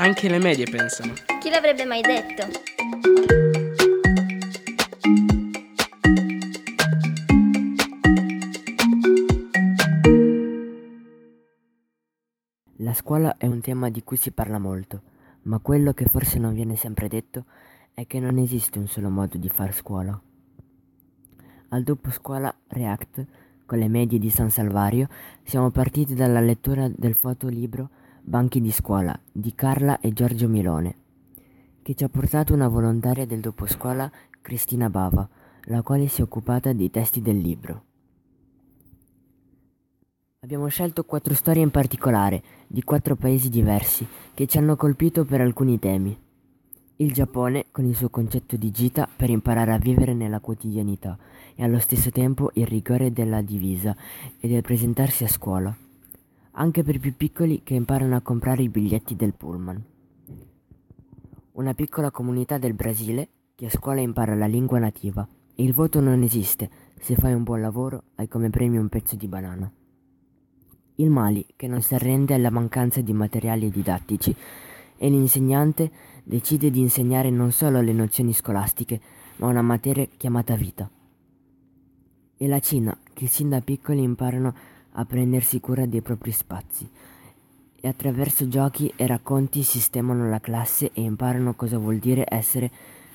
Anche le medie pensano. Chi l'avrebbe mai detto? La scuola è un tema di cui si parla molto, ma quello che forse non viene sempre detto è che non esiste un solo modo di far scuola. Al dopo scuola React, con le medie di San Salvario, siamo partiti dalla lettura del fotolibro Banchi di scuola di Carla e Giorgio Milone, che ci ha portato una volontaria del dopo scuola Cristina Bava, la quale si è occupata dei testi del libro. Abbiamo scelto quattro storie in particolare, di quattro paesi diversi, che ci hanno colpito per alcuni temi. Il Giappone, con il suo concetto di gita per imparare a vivere nella quotidianità e allo stesso tempo il rigore della divisa e del presentarsi a scuola, anche per i più piccoli che imparano a comprare i biglietti del pullman. Una piccola comunità del Brasile che a scuola impara la lingua nativa e il voto non esiste, se fai un buon lavoro hai come premio un pezzo di banana. Il Mali, che non si arrende alla mancanza di materiali didattici, e l'insegnante decide di insegnare non solo le nozioni scolastiche, ma una materia chiamata vita. E la Cina, che sin da piccoli imparano a prendersi cura dei propri spazi, e attraverso giochi e racconti sistemano la classe e imparano cosa vuol dire essere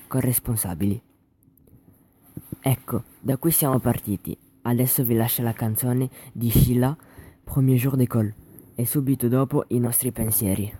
corresponsabili. Ecco, da qui siamo partiti. Adesso vi lascio la canzone di Sheila Premier jour d'école e subito dopo i nostri pensieri.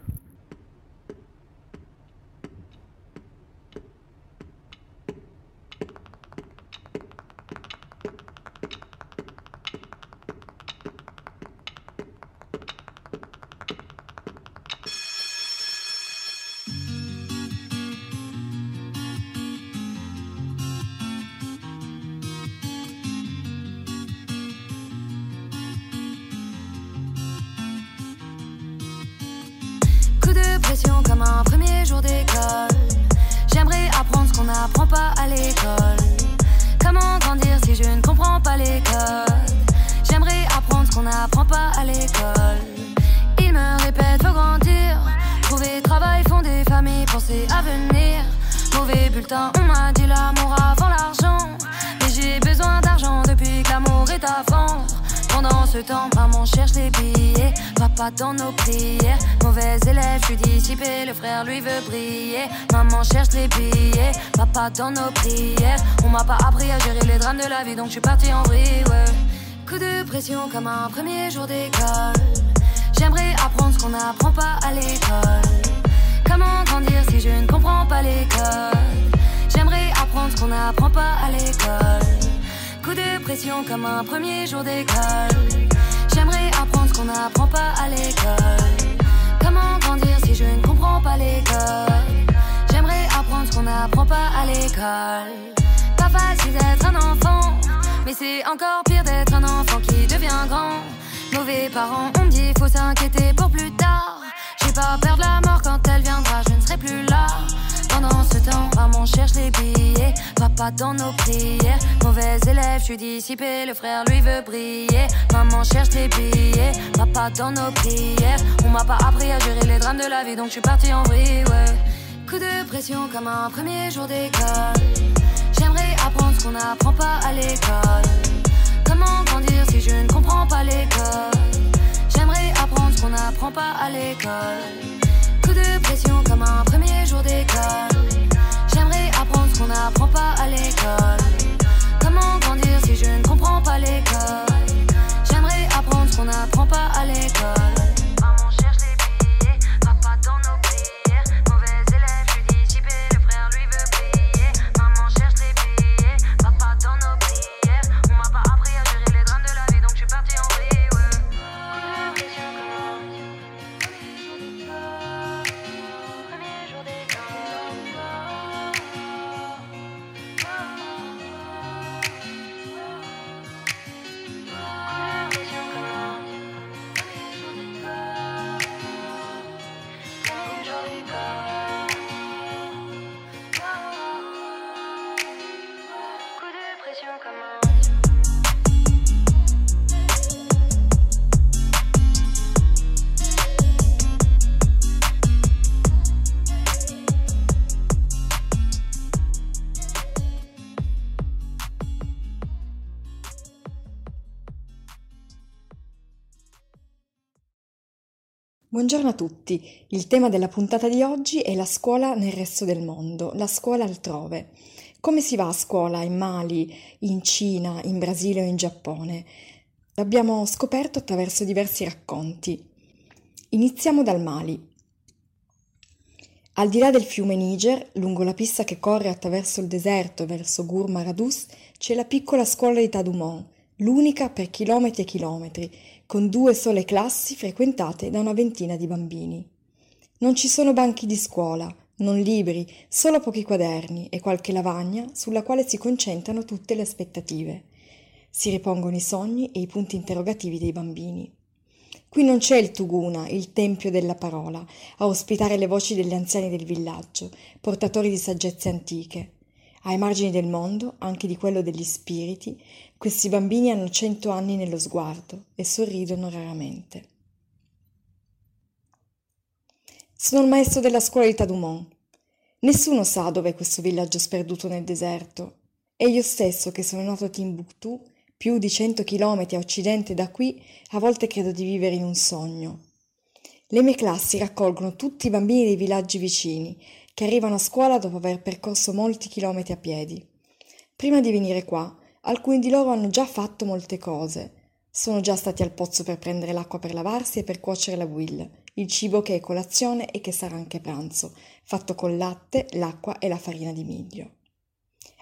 Comme un premier jour d'école. J'aimerais apprendre ce qu'on n'apprend pas à l'école. Comment grandir si je ne comprends pas l'école? J'aimerais apprendre ce qu'on n'apprend pas à l'école. Coup de pression comme un premier jour d'école. J'aimerais apprendre ce qu'on n'apprend pas à l'école. Comment grandir si je ne comprends pas l'école? J'aimerais apprendre ce qu'on n'apprend pas à l'école. Pas facile d'être un enfant, mais c'est encore pire d'être un enfant qui devient grand. Mauvais parents, on me dit faut s'inquiéter pour plus tard. J'ai pas peur de la mort quand elle viendra, je ne serai plus là. Pendant ce temps, maman cherche les billets, papa dans nos prières. Mauvais élève, je suis dissipé, le frère lui veut briller. Maman cherche les billets, papa dans nos prières. On m'a pas appris à gérer les drames de la vie, donc je suis parti en vrille, ouais. Coup de pression comme un premier jour d'école. Comment grandir si je ne comprends pas l'école? J'aimerais apprendre ce qu'on n'apprend pas à l'école de pression comme un premier jour d'école. J'aimerais apprendre ce qu'on n'apprend pas à l'école. Comment grandir si je ne comprends pas l'école? J'aimerais apprendre ce qu'on n'apprend pas à l'école. Buongiorno a tutti, il tema della puntata di oggi è la scuola nel resto del mondo, la scuola altrove. Come si va a scuola in Mali, in Cina, in Brasile o in Giappone? L'abbiamo scoperto attraverso diversi racconti. Iniziamo dal Mali. Al di là del fiume Niger, lungo la pista che corre attraverso il deserto verso Gur Maradus, c'è la piccola scuola di Tadumon, l'unica per chilometri e chilometri, con due sole classi frequentate da una ventina di bambini. Non ci sono banchi di scuola, non libri, solo pochi quaderni e qualche lavagna sulla quale si concentrano tutte le aspettative. Si ripongono i sogni e i punti interrogativi dei bambini. Qui non c'è il Tuguna, il tempio della parola, a ospitare le voci degli anziani del villaggio, portatori di saggezze antiche. Ai margini del mondo, anche di quello degli spiriti, questi bambini hanno cento anni nello sguardo e sorridono raramente. Sono il maestro della scuola di Tadumon. Nessuno sa dove è questo villaggio sperduto nel deserto. E io stesso, che sono nato a Timbuktu, più di cento chilometri a occidente da qui, a volte credo di vivere in un sogno. Le mie classi raccolgono tutti i bambini dei villaggi vicini, che arrivano a scuola dopo aver percorso molti chilometri a piedi. Prima di venire qua, Alcuni di loro hanno già fatto molte cose. Sono già stati al pozzo per prendere l'acqua per lavarsi e per cuocere la will, il cibo che è colazione e che sarà anche pranzo, fatto con latte, l'acqua e la farina di miglio.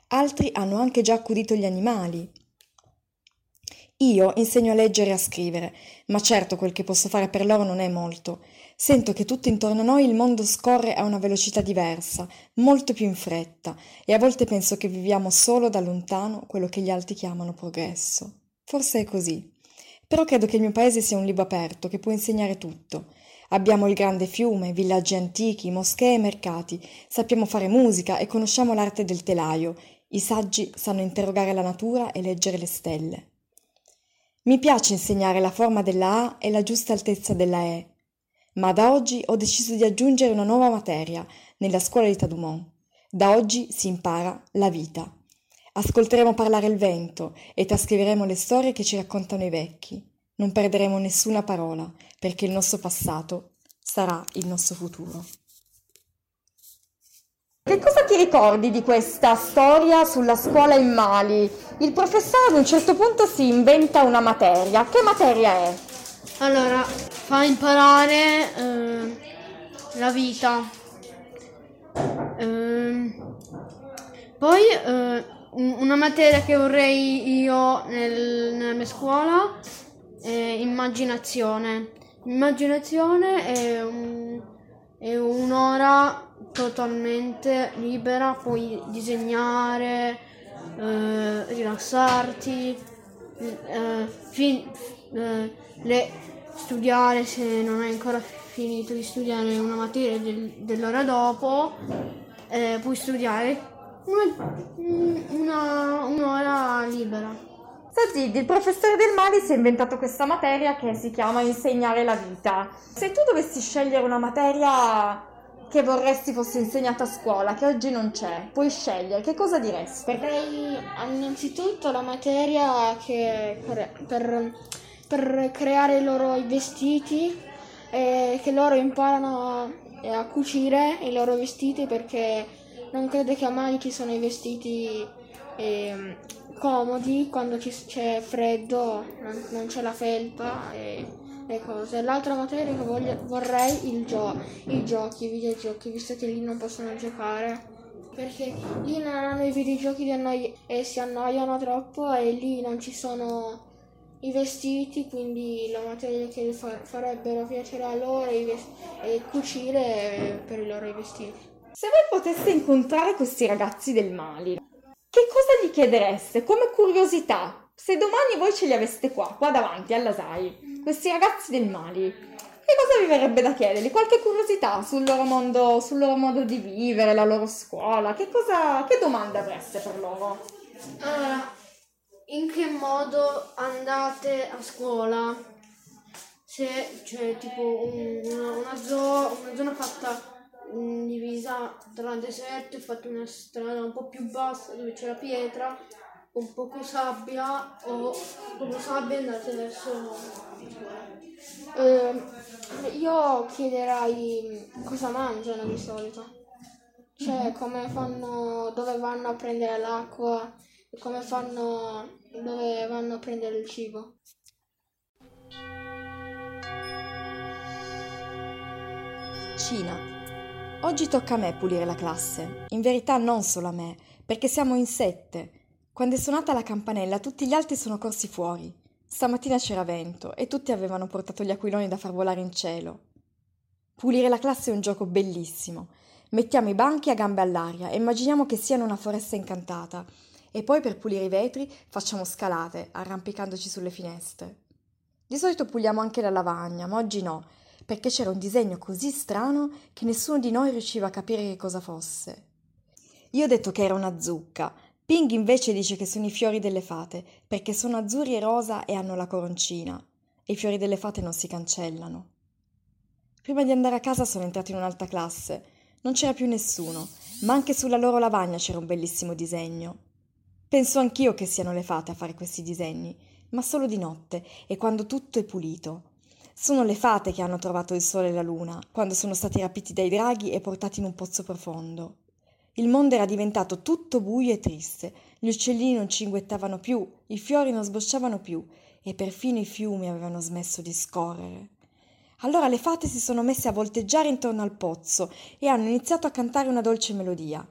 Altri hanno anche già accudito gli animali. Io insegno a leggere e a scrivere, ma certo quel che posso fare per loro non è molto. Sento che tutto intorno a noi il mondo scorre a una velocità diversa, molto più in fretta, e a volte penso che viviamo solo da lontano quello che gli altri chiamano progresso. Forse è così. Però credo che il mio paese sia un libro aperto che può insegnare tutto. Abbiamo il grande fiume, villaggi antichi, moschee e mercati, sappiamo fare musica e conosciamo l'arte del telaio. I saggi sanno interrogare la natura e leggere le stelle. Mi piace insegnare la forma della A e la giusta altezza della E, ma da oggi ho deciso di aggiungere una nuova materia nella scuola di Tadumont. Da oggi si impara la vita. Ascolteremo parlare il vento e trascriveremo le storie che ci raccontano i vecchi. Non perderemo nessuna parola, perché il nostro passato sarà il nostro futuro. Che cosa ti ricordi di questa storia sulla scuola in Mali? Il professore ad un certo punto si inventa una materia. Che materia è? Allora, fa imparare eh, la vita. Eh, poi eh, una materia che vorrei io nel, nella mia scuola è immaginazione. Immaginazione è, un, è un'ora totalmente libera, puoi disegnare, eh, rilassarti, eh, fin, eh, le, studiare se non hai ancora finito di studiare una materia del, dell'ora dopo, eh, puoi studiare una, una, un'ora libera. Sazid, il professore del Mali si è inventato questa materia che si chiama insegnare la vita. Se tu dovessi scegliere una materia che vorresti fosse insegnata a scuola, che oggi non c'è, puoi scegliere, che cosa diresti? Direi innanzitutto la materia che per, per per creare i loro vestiti e che loro imparano a cucire i loro vestiti perché non credo che mai ci sono i vestiti eh, comodi quando c'è freddo, non, non c'è la felpa e le cose. L'altra materia che voglio, vorrei il gio- i giochi, i videogiochi, visto che lì non possono giocare. Perché lì non hanno i videogiochi annoi- e si annoiano troppo e lì non ci sono i vestiti, quindi la materia che farebbero piacere a loro e cucire per i loro vestiti. Se voi poteste incontrare questi ragazzi del Mali, che cosa gli chiedereste come curiosità? Se domani voi ce li aveste qua, qua davanti alla SAI, questi ragazzi del Mali, che cosa vi verrebbe da chiedergli? Qualche curiosità sul loro mondo, sul loro modo di vivere, la loro scuola? Che, cosa, che domande avreste per loro? Allora, in che modo andate a scuola? Se c'è tipo un, una, una, zo- una, zona fatta mh, divisa tra deserto e fatta una strada un po' più bassa dove c'è la pietra, con poco sabbia o poco sabbia andate verso la scuola. Eh, io chiederei cosa mangiano di solito. Cioè, come fanno, dove vanno a prendere l'acqua, come fanno, dove vanno a prendere il cibo. Cina. Oggi tocca a me pulire la classe. In verità non solo a me, perché siamo in sette. Quando è suonata la campanella tutti gli altri sono corsi fuori. Stamattina c'era vento e tutti avevano portato gli aquiloni da far volare in cielo. Pulire la classe è un gioco bellissimo. Mettiamo i banchi a gambe all'aria e immaginiamo che siano una foresta incantata. E poi per pulire i vetri facciamo scalate, arrampicandoci sulle finestre. Di solito puliamo anche la lavagna, ma oggi no, perché c'era un disegno così strano che nessuno di noi riusciva a capire che cosa fosse. Io ho detto che era una zucca, Ping invece dice che sono i fiori delle fate, perché sono azzurri e rosa e hanno la coroncina. E i fiori delle fate non si cancellano. Prima di andare a casa sono entrato in un'altra classe. Non c'era più nessuno, ma anche sulla loro lavagna c'era un bellissimo disegno. Penso anch'io che siano le fate a fare questi disegni, ma solo di notte e quando tutto è pulito. Sono le fate che hanno trovato il sole e la luna, quando sono stati rapiti dai draghi e portati in un pozzo profondo. Il mondo era diventato tutto buio e triste, gli uccellini non cinguettavano più, i fiori non sbocciavano più e perfino i fiumi avevano smesso di scorrere. Allora le fate si sono messe a volteggiare intorno al pozzo e hanno iniziato a cantare una dolce melodia.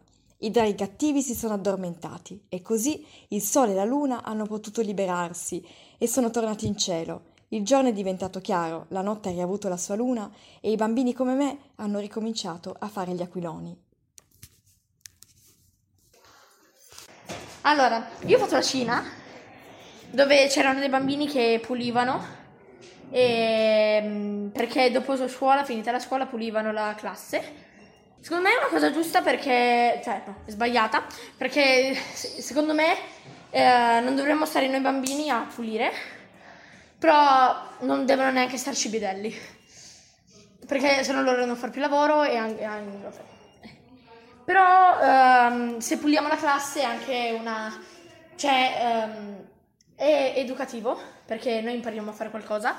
I draghi cattivi si sono addormentati e così il sole e la luna hanno potuto liberarsi e sono tornati in cielo. Il giorno è diventato chiaro, la notte ha riavuto la sua luna e i bambini come me hanno ricominciato a fare gli aquiloni. Allora, io ho fatto la Cina, dove c'erano dei bambini che pulivano, e, mm, perché dopo la scuola, finita la scuola, pulivano la classe. Secondo me è una cosa giusta perché, cioè, no, è sbagliata, perché secondo me eh, non dovremmo stare noi bambini a pulire, però non devono neanche starci i bidelli, perché se no loro non far più lavoro e anche... anche però ehm, se puliamo la classe è anche una... cioè ehm, è educativo perché noi impariamo a fare qualcosa.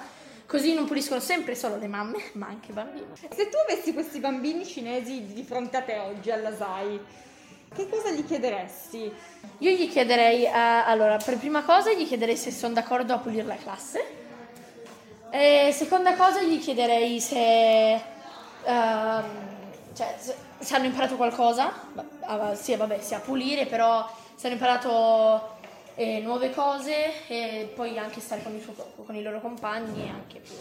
Così non puliscono sempre solo le mamme, ma anche i bambini. Se tu avessi questi bambini cinesi di fronte a te oggi alla SAI, che cosa gli chiederesti? Io gli chiederei, uh, allora, per prima cosa gli chiederei se sono d'accordo a pulire la classe. E seconda cosa gli chiederei se... Uh, cioè, se, se hanno imparato qualcosa, ah, sì, vabbè, sia pulire, però se hanno imparato eh, nuove cose e poi anche stare con i, suo, con i loro compagni e anche più...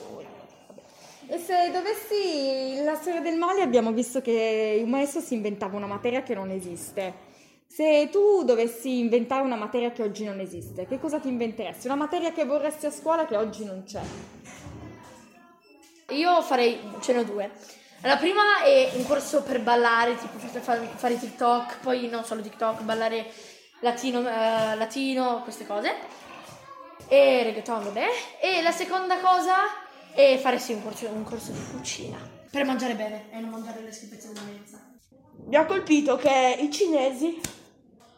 E se dovessi la storia del male abbiamo visto che un maestro si inventava una materia che non esiste. Se tu dovessi inventare una materia che oggi non esiste, che cosa ti inventeresti? Una materia che vorresti a scuola che oggi non c'è? Io farei, ce ne ho due. La prima è un corso per ballare, tipo fare, fare TikTok, poi non solo TikTok, ballare latino, uh, latino queste cose. E reggaeton, vabbè. E la seconda cosa è fare sì un corso, un corso di cucina. Per mangiare bene e non mangiare le schifezze della mensa. Mi ha colpito che i cinesi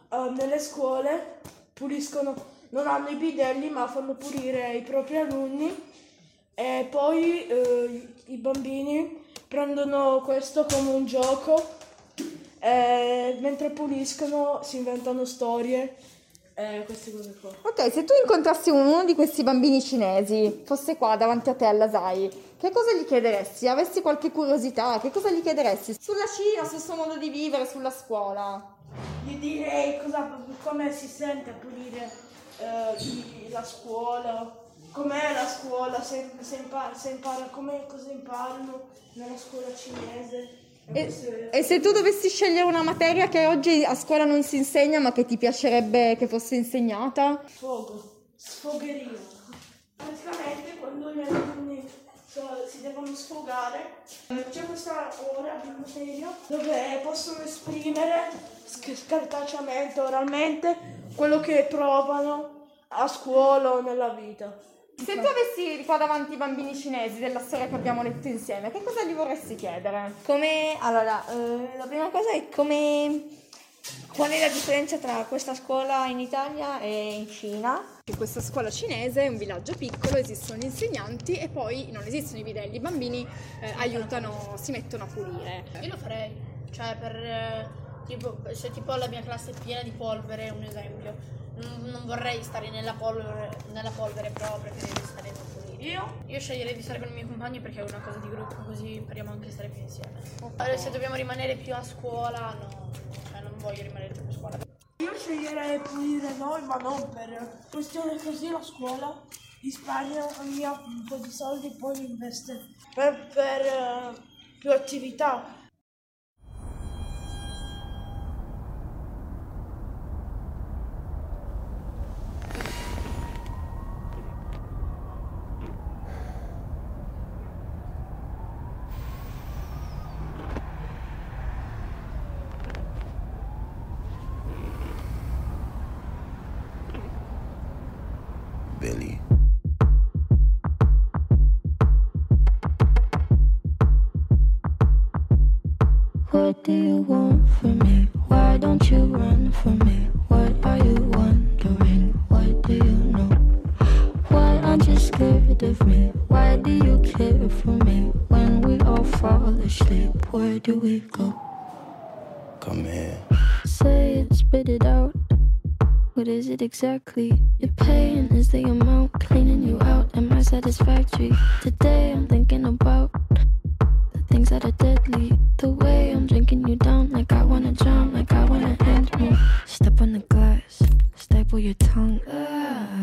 uh, nelle scuole puliscono, non hanno i bidelli ma fanno pulire i propri alunni e poi uh, i bambini prendono questo come un gioco e mentre puliscono si inventano storie e queste cose qua. Ok, se tu incontrassi uno di questi bambini cinesi, fosse qua davanti a te alla SAI, che cosa gli chiederesti? Avessi qualche curiosità? Che cosa gli chiederesti? Sulla Cina, sul suo modo di vivere, sulla scuola? Gli direi cosa, come si sente a pulire eh, la scuola, com'è la scuola, se, se, impara, se impara come, cosa imparano nella scuola cinese. E, e, se tu dovessi scegliere una materia che oggi a scuola non si insegna ma che ti piacerebbe che fosse insegnata? Sfogo, sfogheria. Praticamente quando gli alunni si devono sfogare c'è questa ora di materia dove possono esprimere scartacciamente, oralmente quello che provano a scuola o nella vita. Se tu avessi qua davanti i bambini cinesi della storia che abbiamo letto insieme, che cosa gli vorresti chiedere? Come, allora, eh, la prima cosa è come Qual è la differenza tra questa scuola in Italia e in Cina? In questa scuola cinese è un villaggio piccolo, esistono gli insegnanti e poi non esistono i bidelli, i bambini eh, aiutano, si mettono a pulire. Io lo farei, cioè per eh, tipo se tipo la mia classe è piena di polvere, un esempio, non, non vorrei stare nella polvere, nella polvere però preferirei stare pulire. Io? Io sceglierei di stare con i miei compagni perché è una cosa di gruppo, così impariamo anche a stare più insieme. Allora, se dobbiamo rimanere più a scuola, no, cioè non voglio rimanere più a scuola. Io sceglierei pulire noi, ma non per questione così la scuola risparmia via un po' di soldi e poi li investe per, per eh, più attività. Exactly? Your pain is the amount cleaning you out. Am I satisfactory? Today I'm thinking about things that are deadly. The way I'm drinking you down, like I wanna drown, like I wanna end me. Step on the glass, staple your tongue. Ah,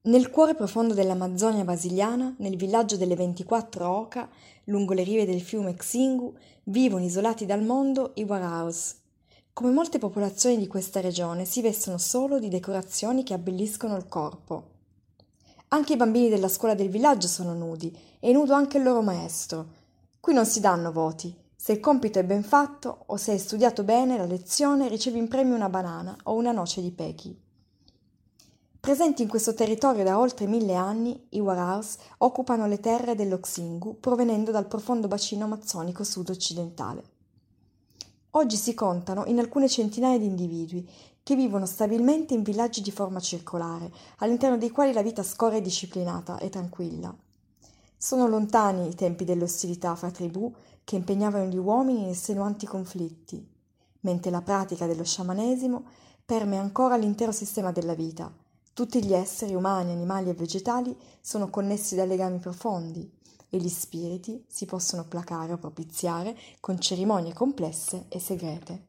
Nel cuore profondo dell'Amazzonia brasiliana, nel villaggio delle 24 Oca, lungo le rive del fiume Xingu, vivono isolati dal mondo i Waraus. Come molte popolazioni di questa regione, si vestono solo di decorazioni che abbelliscono il corpo. Anche i bambini della scuola del villaggio sono nudi, e nudo anche il loro maestro. Qui non si danno voti. Se il compito è ben fatto o se hai studiato bene la lezione, ricevi in premio una banana o una noce di pechi. Presenti in questo territorio da oltre mille anni, i Waraus occupano le terre dello Xingu provenendo dal profondo bacino amazzonico sud-occidentale. Oggi si contano in alcune centinaia di individui che vivono stabilmente in villaggi di forma circolare, all'interno dei quali la vita scorre disciplinata e tranquilla. Sono lontani i tempi delle ostilità fra tribù che impegnavano gli uomini in estenuanti conflitti, mentre la pratica dello sciamanesimo permea ancora l'intero sistema della vita. Tutti gli esseri umani, animali e vegetali sono connessi da legami profondi e gli spiriti si possono placare o propiziare con cerimonie complesse e segrete.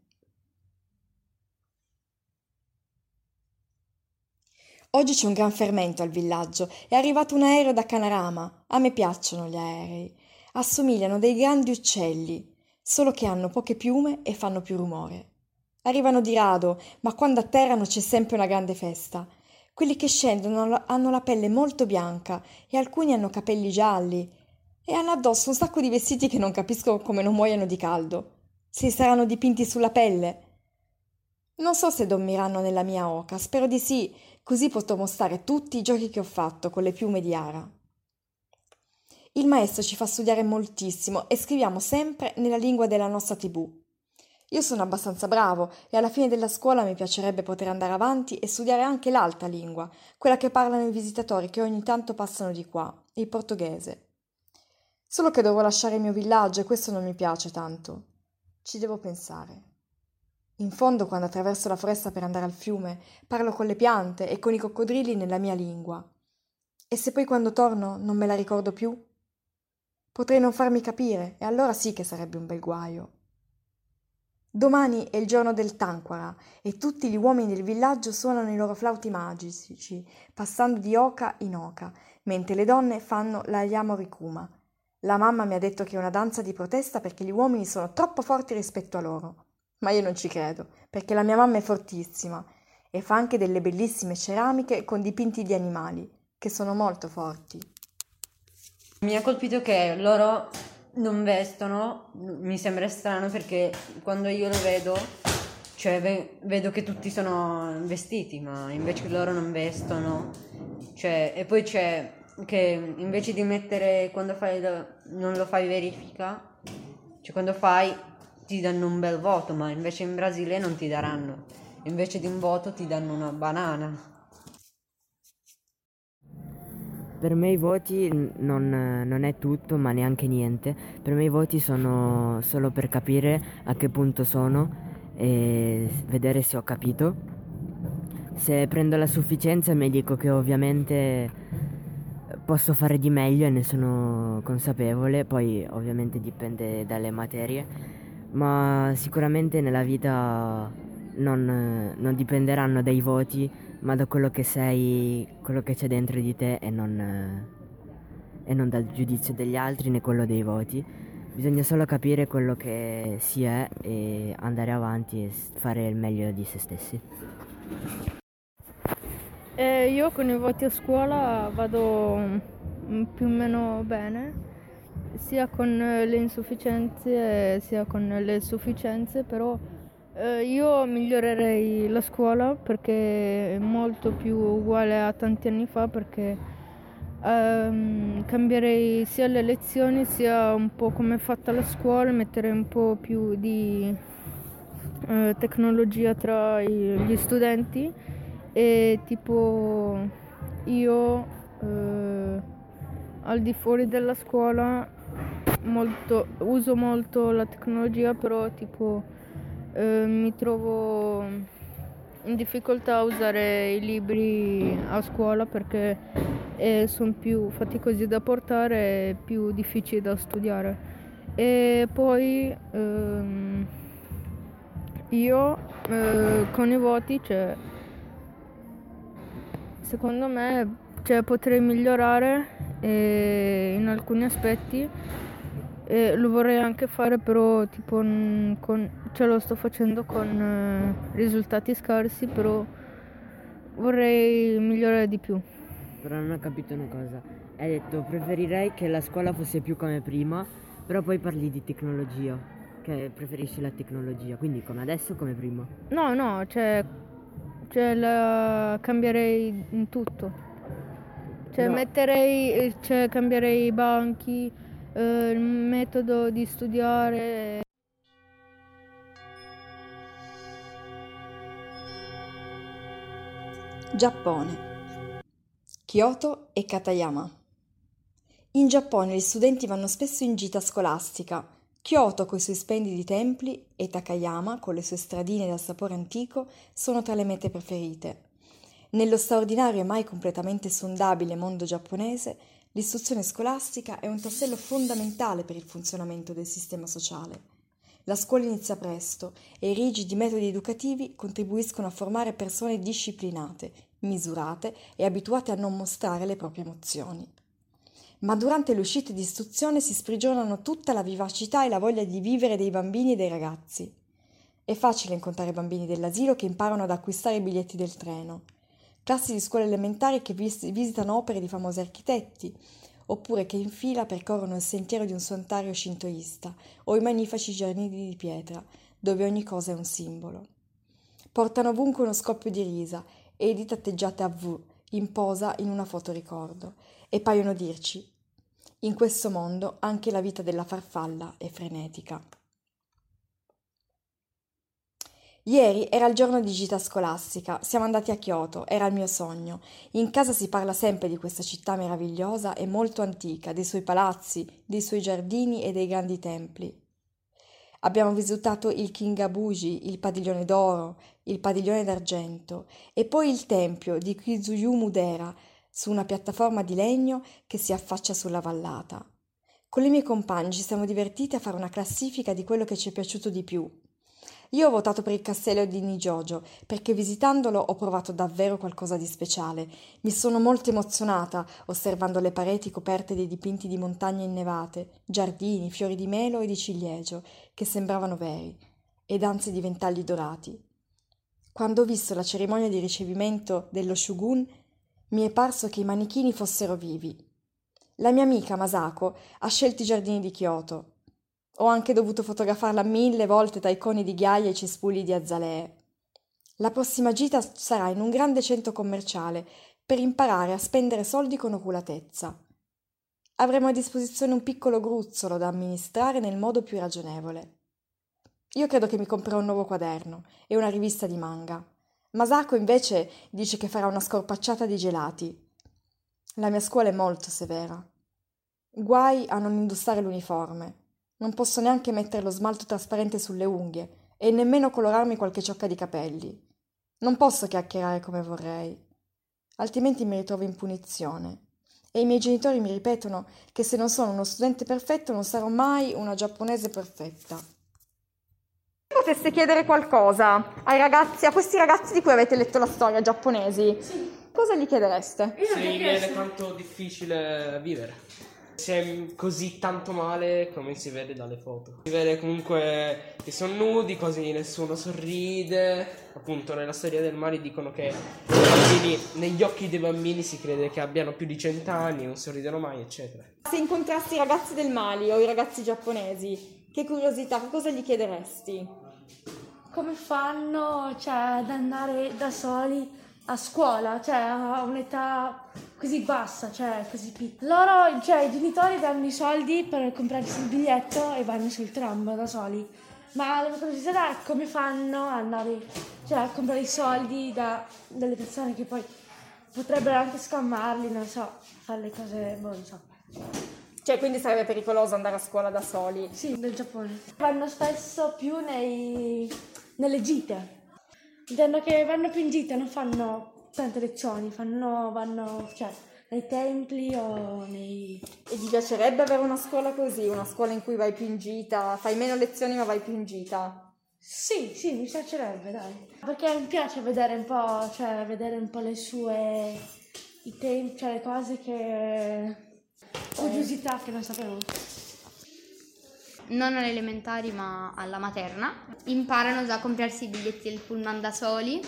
Oggi c'è un gran fermento al villaggio. È arrivato un aereo da Canarama. A me piacciono gli aerei. Assomigliano dei grandi uccelli, solo che hanno poche piume e fanno più rumore. Arrivano di rado, ma quando atterrano c'è sempre una grande festa. Quelli che scendono hanno la pelle molto bianca e alcuni hanno capelli gialli e hanno addosso un sacco di vestiti che non capisco come non muoiano di caldo. Si saranno dipinti sulla pelle. Non so se dormiranno nella mia oca, spero di sì, Così potrò mostrare tutti i giochi che ho fatto con le piume di Ara. Il maestro ci fa studiare moltissimo e scriviamo sempre nella lingua della nostra tv. Io sono abbastanza bravo e alla fine della scuola mi piacerebbe poter andare avanti e studiare anche l'altra lingua, quella che parlano i visitatori che ogni tanto passano di qua, il portoghese. Solo che devo lasciare il mio villaggio e questo non mi piace tanto. Ci devo pensare. In fondo, quando attraverso la foresta per andare al fiume, parlo con le piante e con i coccodrilli nella mia lingua. E se poi quando torno non me la ricordo più? Potrei non farmi capire, e allora sì che sarebbe un bel guaio. Domani è il giorno del Tanquara e tutti gli uomini del villaggio suonano i loro flauti magici, passando di oca in oca, mentre le donne fanno la yamorikuma. La mamma mi ha detto che è una danza di protesta perché gli uomini sono troppo forti rispetto a loro. Ma io non ci credo, perché la mia mamma è fortissima e fa anche delle bellissime ceramiche con dipinti di animali, che sono molto forti. Mi ha colpito che loro non vestono, mi sembra strano perché quando io lo vedo, cioè vedo che tutti sono vestiti, ma invece loro non vestono. Cioè, e poi c'è che invece di mettere quando fai lo, non lo fai verifica, cioè quando fai ti danno un bel voto, ma invece in Brasile non ti daranno. Invece di un voto ti danno una banana. Per me i voti non, non, è tutto, ma neanche niente. Per me i voti sono solo per capire a che punto sono e vedere se ho capito. Se prendo la sufficienza mi dico che ovviamente posso fare di meglio e ne sono consapevole, poi ovviamente dipende dalle materie ma sicuramente nella vita non, non, dipenderanno dai voti, ma da quello che sei, quello che c'è dentro di te e non, e non dal giudizio degli altri né quello dei voti. Bisogna solo capire quello che si è e andare avanti e fare il meglio di se stessi. Eh, io con i voti a scuola vado più o meno bene sia con le insufficienze sia con le sufficienze, però eh, io migliorerei la scuola perché è molto più uguale a tanti anni fa perché ehm, cambierei sia le lezioni sia un po' come è fatta la scuola, metterei un po' più di eh, tecnologia tra gli studenti e tipo io eh, al di fuori della scuola molto, uso molto la tecnologia, però tipo eh, mi trovo in difficoltà a usare i libri a scuola perché eh, sono più faticosi da portare e più difficili da studiare. E poi ehm, io eh, con i voti, cioè, secondo me cioè, potrei migliorare eh, in alcuni aspetti e lo vorrei anche fare però tipo con, cioè lo sto facendo con eh, risultati scarsi però vorrei migliorare di più. Però non ho capito una cosa. Hai detto preferirei che la scuola fosse più come prima però poi parli di tecnologia che preferisci la tecnologia quindi come adesso o come prima? No no cioè, cioè la cambierei in tutto. Cioè no. metterei cioè cambierei i banchi eh, il metodo di studiare. Giappone. Kyoto e Katayama. In Giappone gli studenti vanno spesso in gita scolastica. Kyoto con i suoi splendidi templi e Takayama con le sue stradine dal sapore antico sono tra le mete preferite. Nello straordinario e mai completamente sondabile mondo giapponese l'istruzione scolastica è un tassello fondamentale per il funzionamento del sistema sociale. La scuola inizia presto e i rigidi metodi educativi contribuiscono a formare persone disciplinate, misurate e abituate a non mostrare le proprie emozioni. Ma durante le uscite di istruzione si sprigionano tutta la vivacità e la voglia di vivere dei bambini e dei ragazzi. È facile incontrare bambini dell'asilo che imparano ad acquistare i biglietti del treno, classi di scuole elementari che vis- visitano opere di famosi architetti, oppure che in fila percorrono il sentiero di un santuario shintoista o i magnifici giardini di pietra, dove ogni cosa è un simbolo. Portano ovunque uno scoppio di risa e dita atteggiate a V, in posa in una foto ricordo, e paiono dirci in questo mondo anche la vita della farfalla è frenetica. Ieri era il giorno di gita scolastica, siamo andati a Kyoto, era il mio sogno. In casa si parla sempre di questa città meravigliosa e molto antica, dei suoi palazzi, dei suoi giardini e dei grandi templi. Abbiamo visitato il Kingabuji, il padiglione d'oro, il padiglione d'argento e poi il tempio di Kizuyu Dera su una piattaforma di legno che si affaccia sulla vallata. Con le mie compagne ci siamo divertiti a fare una classifica di quello che ci è piaciuto di più. Io ho votato per il castello di Nijojo perché visitandolo ho provato davvero qualcosa di speciale. Mi sono molto emozionata osservando le pareti coperte dei dipinti di montagne innevate, giardini, fiori di melo e di ciliegio che sembravano veri, e danze di ventagli dorati. Quando ho visto la cerimonia di ricevimento dello shogun, mi è parso che i manichini fossero vivi. La mia amica Masako ha scelto i giardini di Kyoto ho anche dovuto fotografarla mille volte tra i coni di ghiaia e cespugli di azalee. La prossima gita sarà in un grande centro commerciale per imparare a spendere soldi con oculatezza. Avremo a disposizione un piccolo gruzzolo da amministrare nel modo più ragionevole. Io credo che mi comprerò un nuovo quaderno e una rivista di manga. Masako invece dice che farà una scorpacciata di gelati. La mia scuola è molto severa. Guai a non indossare l'uniforme. Non posso neanche mettere lo smalto trasparente sulle unghie e nemmeno colorarmi qualche ciocca di capelli. Non posso chiacchierare come vorrei, altrimenti mi ritrovo in punizione. E i miei genitori mi ripetono che se non sono uno studente perfetto non sarò mai una giapponese perfetta. Se poteste chiedere qualcosa ai ragazzi, a questi ragazzi di cui avete letto la storia giapponesi, sì. cosa gli chiedereste? Se gli viene quanto difficile vivere si è così tanto male come si vede dalle foto. Si vede comunque che sono nudi, quasi nessuno sorride. Appunto, nella storia del mare dicono che bambini, negli occhi dei bambini si crede che abbiano più di cent'anni, non sorridono mai, eccetera. Se incontrassi i ragazzi del Mali o i ragazzi giapponesi, che curiosità, cosa gli chiederesti? Come fanno cioè, ad andare da soli a scuola, cioè a un'età così bassa, cioè così piccola. Loro, cioè i genitori danno i soldi per comprarsi il biglietto e vanno sul tram da soli. Ma la mia curiosità è come fanno ad andare, cioè a comprare i soldi da delle persone che poi potrebbero anche scammarli, non so, fare le cose, boh, non so. Cioè, quindi sarebbe pericoloso andare a scuola da soli? Sì, nel Giappone. Vanno spesso più nei, nelle gite Intendo che vanno più in gita, non fanno tante lezioni, fanno, vanno cioè, nei templi o nei... E ti piacerebbe avere una scuola così, una scuola in cui vai più in gita, fai meno lezioni ma vai più in gita? Sì, sì, mi piacerebbe, dai. Perché mi piace vedere un po', cioè, vedere un po' le sue, i tempi, cioè le cose che... curiosità che non sapevo non alle elementari ma alla materna. Imparano già a comprarsi i biglietti del pullman da soli.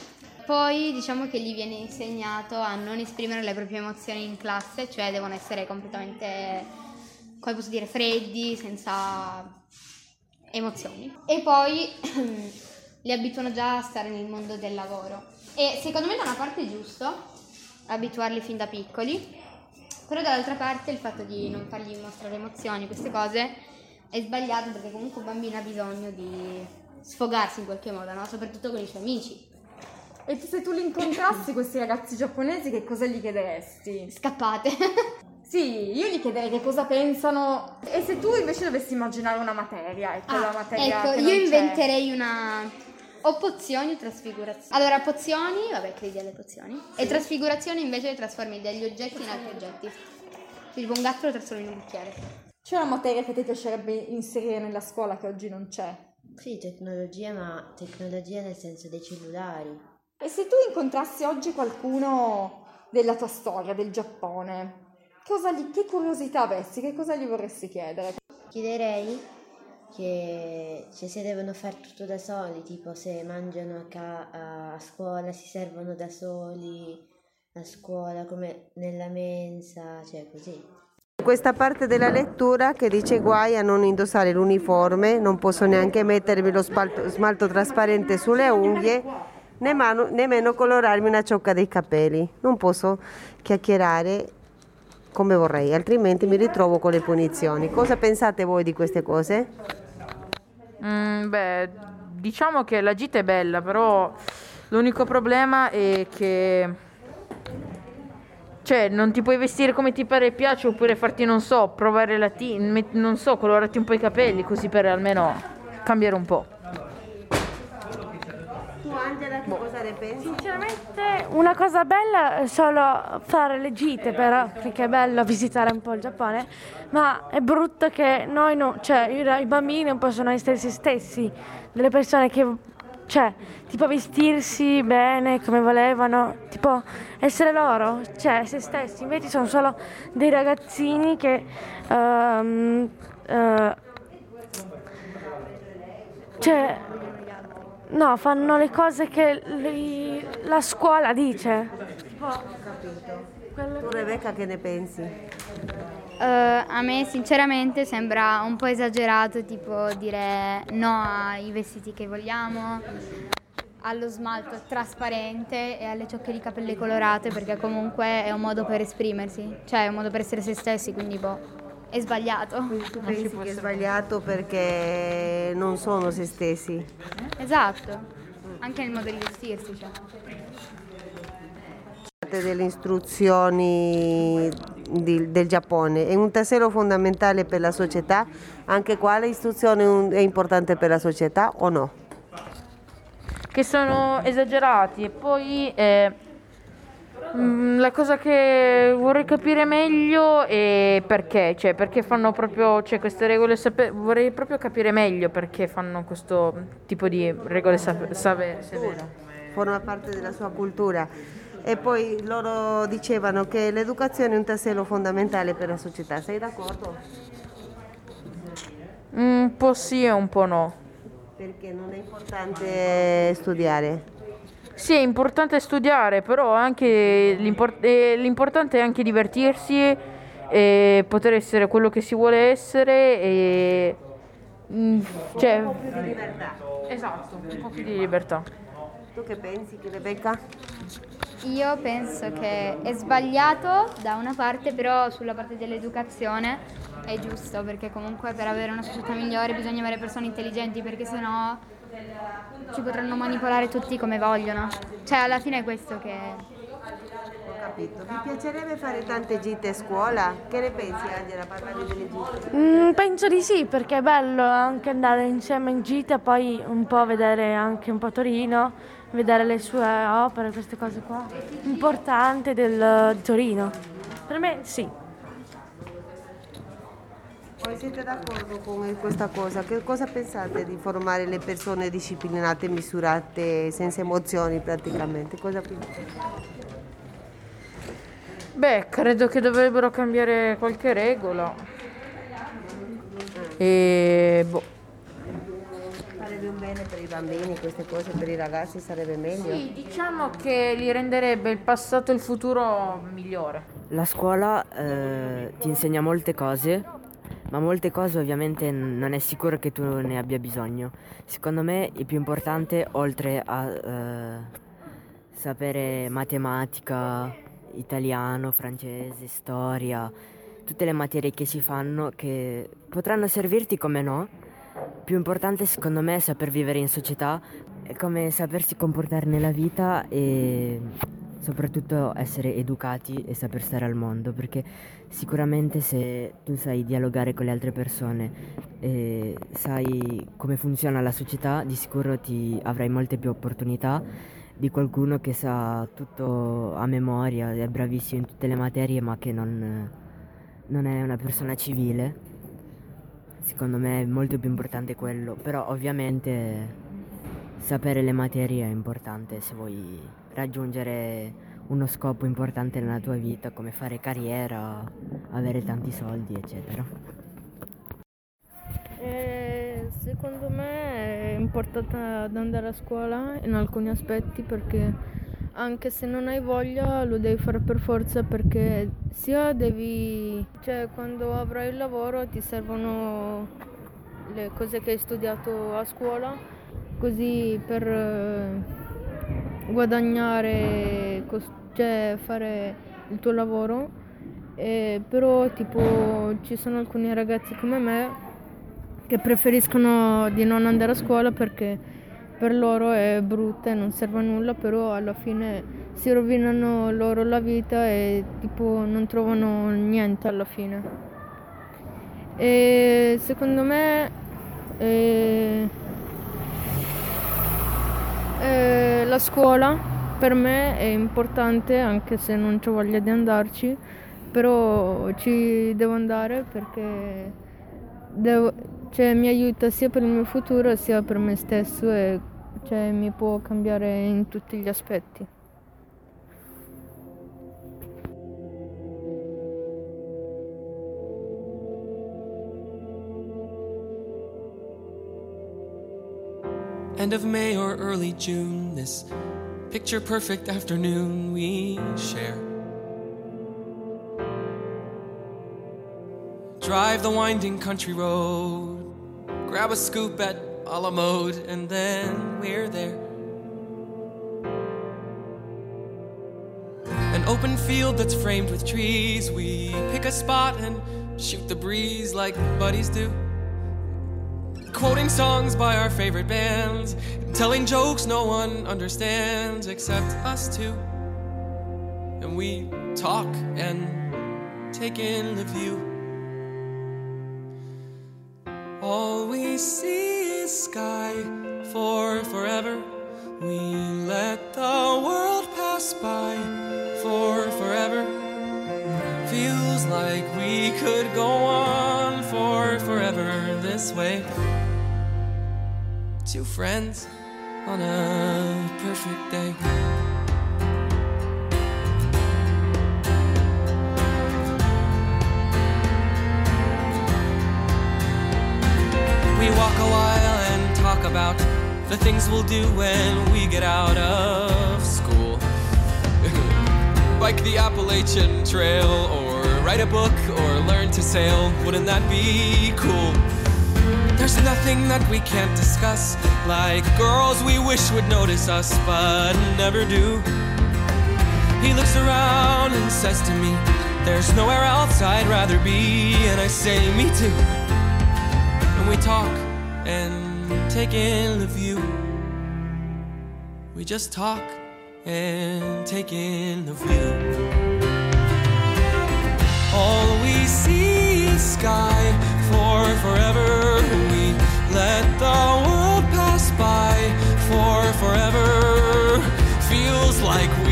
Poi diciamo che gli viene insegnato a non esprimere le proprie emozioni in classe, cioè devono essere completamente, come posso dire, freddi, senza emozioni. E poi li abituano già a stare nel mondo del lavoro. E secondo me da una parte è giusto abituarli fin da piccoli, però dall'altra parte il fatto di non fargli mostrare emozioni, queste cose, è sbagliato perché comunque un bambino ha bisogno di sfogarsi in qualche modo, no? soprattutto con i suoi amici. E se tu li incontrassi questi ragazzi giapponesi, che cosa gli chiederesti? Scappate. Sì, io gli chiederei che cosa pensano. E se tu invece dovessi immaginare una materia, ecco la materia ecco, io non c'è. inventerei una... O pozioni o trasfigurazioni. Allora, pozioni, vabbè, credi alle pozioni. E trasfigurazioni invece trasformi degli oggetti in altri oggetti. Tipo un gatto lo trasformi in un bicchiere. C'è una materia che ti piacerebbe inserire nella scuola che oggi non c'è? Sì, tecnologia, ma tecnologia nel senso dei cellulari. E se tu incontrassi oggi qualcuno della tua storia, del Giappone, cosa gli- che curiosità avresti? Che cosa gli vorresti chiedere? Chiederei che cioè, se devono fare tutto da soli, tipo se mangiano a, ca- a scuola, si servono da soli a scuola, come nella mensa, cioè così. Questa parte della lettura che dice guai a non indossare l'uniforme, non posso neanche mettermi lo spalto- smalto trasparente sulle unghie, nemmeno, nemmeno colorarmi una ciocca dei capelli. Non posso chiacchierare come vorrei, altrimenti mi ritrovo con le punizioni. Cosa pensate voi di queste cose? Mm, beh, diciamo che la gita è bella, però l'unico problema è che... Cioè, non ti puoi vestire come ti pare e piace oppure farti, non so, provare la T, met- non so, colorarti un po' i capelli così per almeno cambiare un po'. Tu Angela che cosa ne pensi? Sinceramente una cosa bella è solo fare le gite però, perché è bello visitare un po' il Giappone, ma è brutto che noi no, cioè i, i bambini non possono essere se stessi, delle persone che, cioè, tipo vestirsi bene come volevano, tipo essere loro, cioè se stessi, invece sono solo dei ragazzini che... ehm, eh, cioè, no, fanno le cose che li- la scuola dice. Tu Rebecca che ne pensi? Eh, a me sinceramente sembra un po' esagerato, tipo dire no ai vestiti che vogliamo, allo smalto trasparente e alle ciocche di capelli colorate, perché comunque è un modo per esprimersi, cioè è un modo per essere se stessi, quindi boh, è sbagliato. Tu pensi che è sbagliato perché non sono se stessi? Esatto, anche nel modo di vestirsi. Cioè. Parte delle istruzioni di- del Giappone è un tassello fondamentale per la società, anche qua l'istruzione è importante per la società o no? che sono esagerati e poi eh, mm, la cosa che vorrei capire meglio è perché, cioè perché fanno proprio cioè, queste regole, sape- vorrei proprio capire meglio perché fanno questo tipo di regole sape- sape- severe. Forma parte della sua cultura. E poi loro dicevano che l'educazione è un tassello fondamentale per la società, sei d'accordo? Un po' sì e un po' no. Perché non è importante studiare. Sì, è importante studiare, però anche l'import- eh, l'importante è anche divertirsi e poter essere quello che si vuole essere e mm, cioè Un po' più di libertà. esatto, un po' più di libertà. Tu che pensi, Rebecca? Io penso che è sbagliato da una parte, però sulla parte dell'educazione è giusto, perché comunque per avere una società migliore bisogna avere persone intelligenti, perché sennò ci potranno manipolare tutti come vogliono. Cioè, alla fine è questo che... Ho capito. Vi piacerebbe fare tante gite a scuola? Che ne pensi Angela, parlare delle gite? Mm, penso di sì, perché è bello anche andare insieme in gita, poi un po' vedere anche un po' Torino, vedere le sue opere, queste cose qua. Importante del, di Torino. Per me sì. Voi siete d'accordo con questa cosa? Che cosa pensate di formare le persone disciplinate, misurate, senza emozioni praticamente? Cosa pensate? Beh, credo che dovrebbero cambiare qualche regola. E boh. Bene per i bambini, queste cose per i ragazzi sarebbe meglio. Sì, diciamo che li renderebbe il passato e il futuro migliore. La scuola eh, ti insegna molte cose, ma molte cose ovviamente non è sicuro che tu ne abbia bisogno. Secondo me il più importante, oltre a eh, sapere matematica, italiano, francese, storia, tutte le materie che si fanno che potranno servirti come no, Più importante secondo me è saper vivere in società, è come sapersi comportare nella vita e soprattutto essere educati e saper stare al mondo, perché sicuramente se tu sai dialogare con le altre persone e sai come funziona la società, di sicuro ti avrai molte più opportunità di qualcuno che sa tutto a memoria, è bravissimo in tutte le materie, ma che non, non è una persona civile. Secondo me è molto più importante quello, però ovviamente sapere le materie è importante se vuoi raggiungere uno scopo importante nella tua vita, come fare carriera, avere tanti soldi, eccetera. Eh, secondo me è importante andare a scuola in alcuni aspetti perché anche se non hai voglia lo devi fare per forza perché sia devi, cioè quando avrai il lavoro ti servono le cose che hai studiato a scuola, così per eh, guadagnare, cioè fare il tuo lavoro, eh, però tipo ci sono alcuni ragazzi come me che preferiscono di non andare a scuola perché per loro è brutta e non serve a nulla, però alla fine si rovinano loro la vita e tipo non trovano niente alla fine. E secondo me eh, eh, la scuola per me è importante anche se non ho voglia di andarci, però ci devo andare perché devo, cioè, mi aiuta sia per il mio futuro sia per me stesso e cioè, mi può cambiare in tutti gli aspetti. End of May or early June, this picture perfect afternoon we share. Drive the winding country road, grab a scoop at a la mode, and then we're there. An open field that's framed with trees, we pick a spot and shoot the breeze like buddies do. Quoting songs by our favorite bands, telling jokes no one understands except us two. And we talk and take in the view. All we see sky for forever. We let the world pass by for forever. Feels like we could go on for forever this way. Two friends on a perfect day. About the things we'll do when we get out of school. Bike the Appalachian Trail, or write a book, or learn to sail. Wouldn't that be cool? There's nothing that we can't discuss, like girls we wish would notice us, but never do. He looks around and says to me, There's nowhere else I'd rather be, and I say, Me too. And we talk in the view. We just talk and take in the view. All we see is sky for forever. We let the world pass by for forever. Feels like we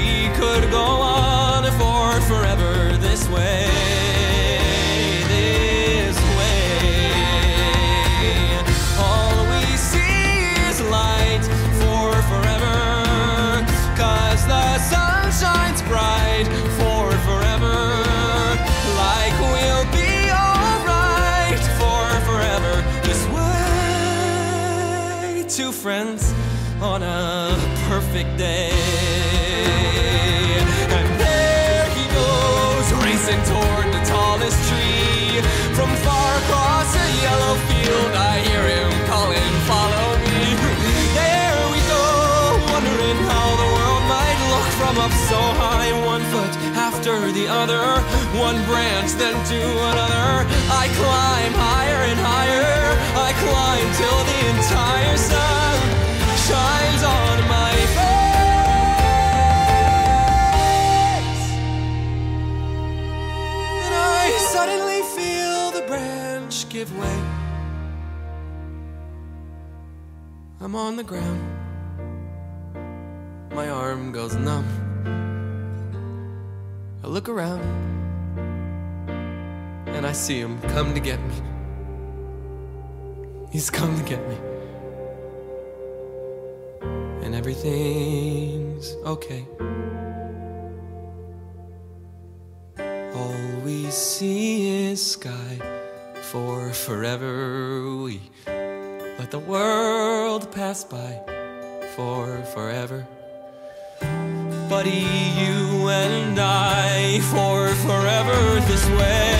perfect day. And there he goes, racing toward the tallest tree. From far across a yellow field, I hear him calling, Follow me. There we go, wondering how the world might look from up so high. One foot, after the other, one branch then to another. I climb higher and higher, I climb till the entire sun shines on give way. I'm on the ground. My arm goes numb. I look around and I see him come to get me. He's come to get me. And everything's okay. All we see is sky for forever. We let the world pass by for forever. Buddy, you and I for forever this way,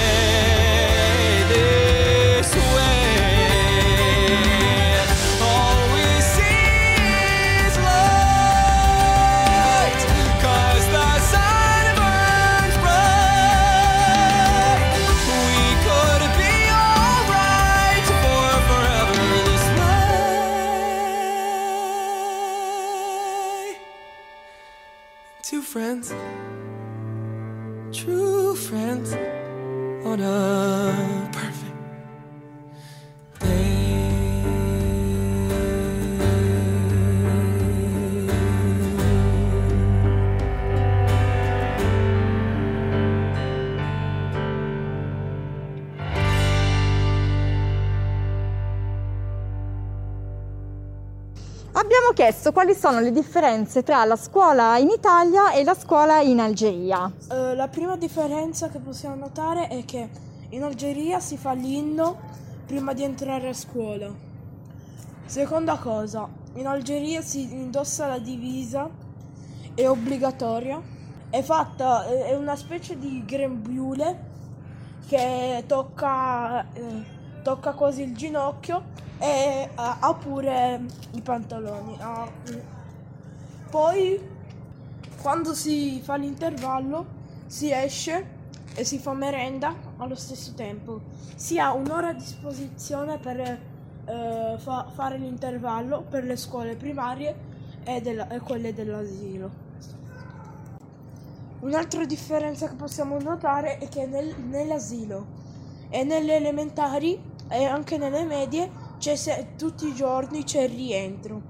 Chiesto quali sono le differenze tra la scuola in Italia e la scuola in Algeria. Eh, la prima differenza che possiamo notare è che in Algeria si fa l'inno prima di entrare a scuola. Seconda cosa, in Algeria si indossa la divisa, è obbligatoria, è fatta, è una specie di grembiule che tocca, eh, tocca quasi il ginocchio e ha ha pure i pantaloni. Poi quando si fa l'intervallo si esce e si fa merenda allo stesso tempo. Si ha un'ora a disposizione per eh, fa- fare l'intervallo per le scuole primarie e, della- e quelle dell'asilo. Un'altra differenza che possiamo notare è che nel- nell'asilo e nelle elementari e anche nelle medie c'è se- tutti i giorni c'è il rientro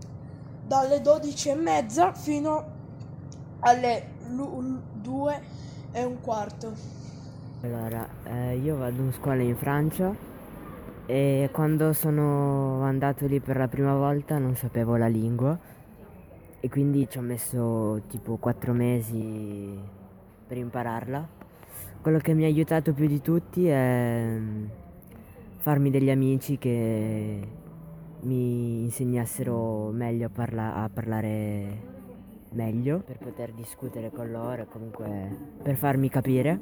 dalle 12 e mezza fino alle 2 e un quarto. Allora, eh, io vado in scuola in Francia e quando sono andato lì per la prima volta non sapevo la lingua e quindi ci ho messo tipo quattro mesi per impararla. Quello che mi ha aiutato più di tutti è farmi degli amici che mi insegnassero meglio a, parla- a parlare meglio. Per poter discutere con loro e comunque per farmi capire.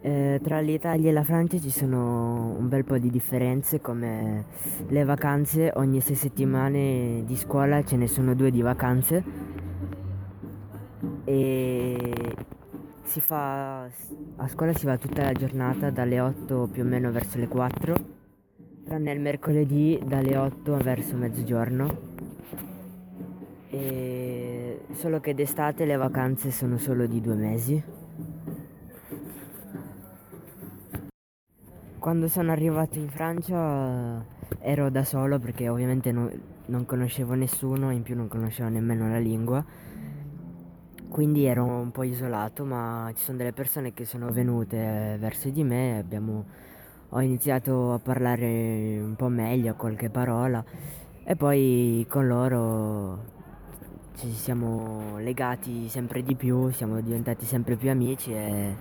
Eh, tra l'Italia e la Francia ci sono un bel po' di differenze come le vacanze, ogni sei settimane di scuola ce ne sono due di vacanze. E si fa a scuola si va tutta la giornata dalle 8 più o meno verso le 4 tranne il mercoledì dalle 8 verso mezzogiorno. E solo che d'estate le vacanze sono solo di due mesi. Quando sono arrivato in Francia ero da solo perché ovviamente no- non conoscevo nessuno in più non conoscevo nemmeno la lingua quindi ero un po' isolato, ma ci sono delle persone che sono venute verso di me, abbiamo, ho iniziato a parlare un po' meglio, qualche parola e poi con loro ci siamo legati sempre di più, siamo diventati sempre più amici e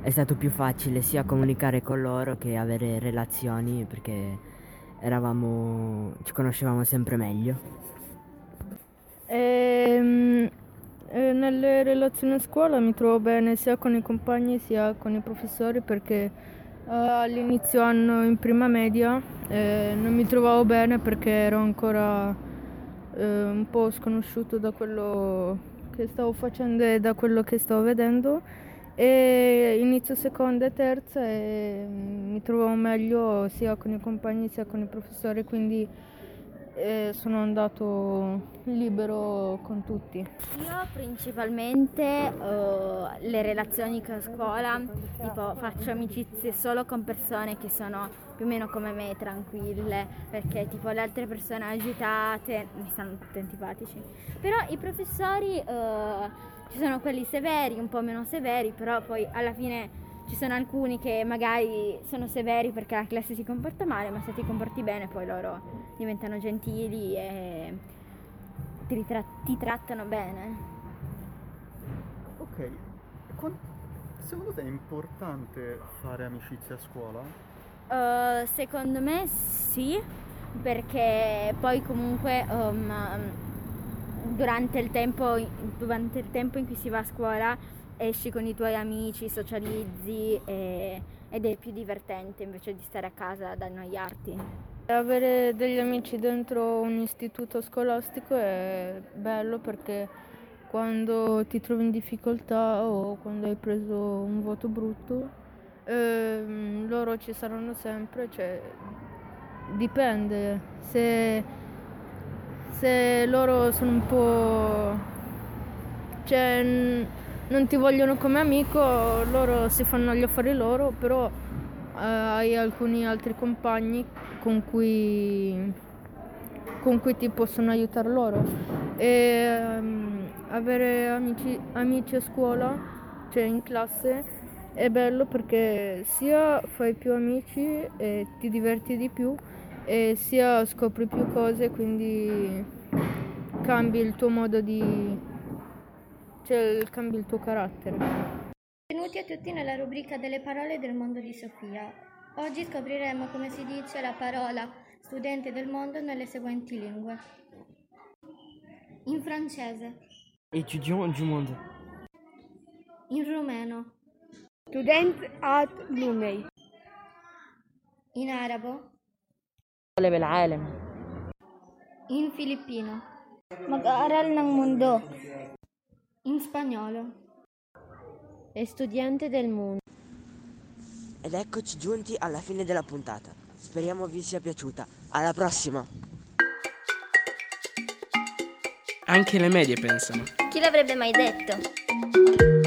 è stato più facile sia comunicare con loro che avere relazioni perché eravamo, ci conoscevamo sempre meglio. Ehm, eh, nelle relazioni a scuola mi trovo bene sia con i compagni sia con i professori perché eh, all'inizio anno in prima media eh, non mi trovavo bene perché ero ancora eh, un po' sconosciuto da quello che stavo facendo e da quello che stavo vedendo. E inizio seconda e terza e mm, mi trovavo meglio sia con i compagni sia con i professori, quindi eh, sono andato libero con tutti. Io principalmente eh, le relazioni con la scuola, tipo faccio amicizie solo con persone che sono più o meno come me, tranquille, perché tipo le altre persone agitate mi stanno tutti antipatici. Però i professori, eh, ci sono quelli severi, un po' meno severi, però poi alla fine ci sono alcuni che magari sono severi perché la classe si comporta male, ma se ti comporti bene poi loro diventano gentili e ti, ritra- ti trattano bene. Ok, secondo te è importante fare amicizia a scuola? Uh, secondo me sì, perché poi comunque um, durante, il tempo, durante il tempo in cui si va a scuola esci con i tuoi amici, socializzi e, ed è più divertente invece di stare a casa ad annoiarti. Avere degli amici dentro un istituto scolastico è bello perché quando ti trovi in difficoltà o quando hai preso un voto brutto, ehm, loro ci saranno sempre, cioè dipende. Se, se loro sono un po'... Cioè, non ti vogliono come amico, loro si fanno gli affari loro, però eh, hai alcuni altri compagni con cui, con cui ti possono aiutare loro. E um, avere amici, amici a scuola, cioè in classe, è bello perché sia fai più amici e ti diverti di più e sia scopri più cose, quindi cambi il tuo modo di cioè cambi il tuo carattere. Benvenuti a tutti nella rubrica delle parole del mondo di Sofia. Oggi scopriremo come si dice la parola studente del mondo nelle seguenti lingue. In francese. Étudiant du monde. In rumeno. Student at Lumei. In arabo. In filippino. Mag-aaral ng mundo. In spagnolo. Estudiante del mondo. Ed eccoci giunti alla fine della puntata. Speriamo vi sia piaciuta. Alla prossima! Anche le medie pensano. Chi l'avrebbe mai detto?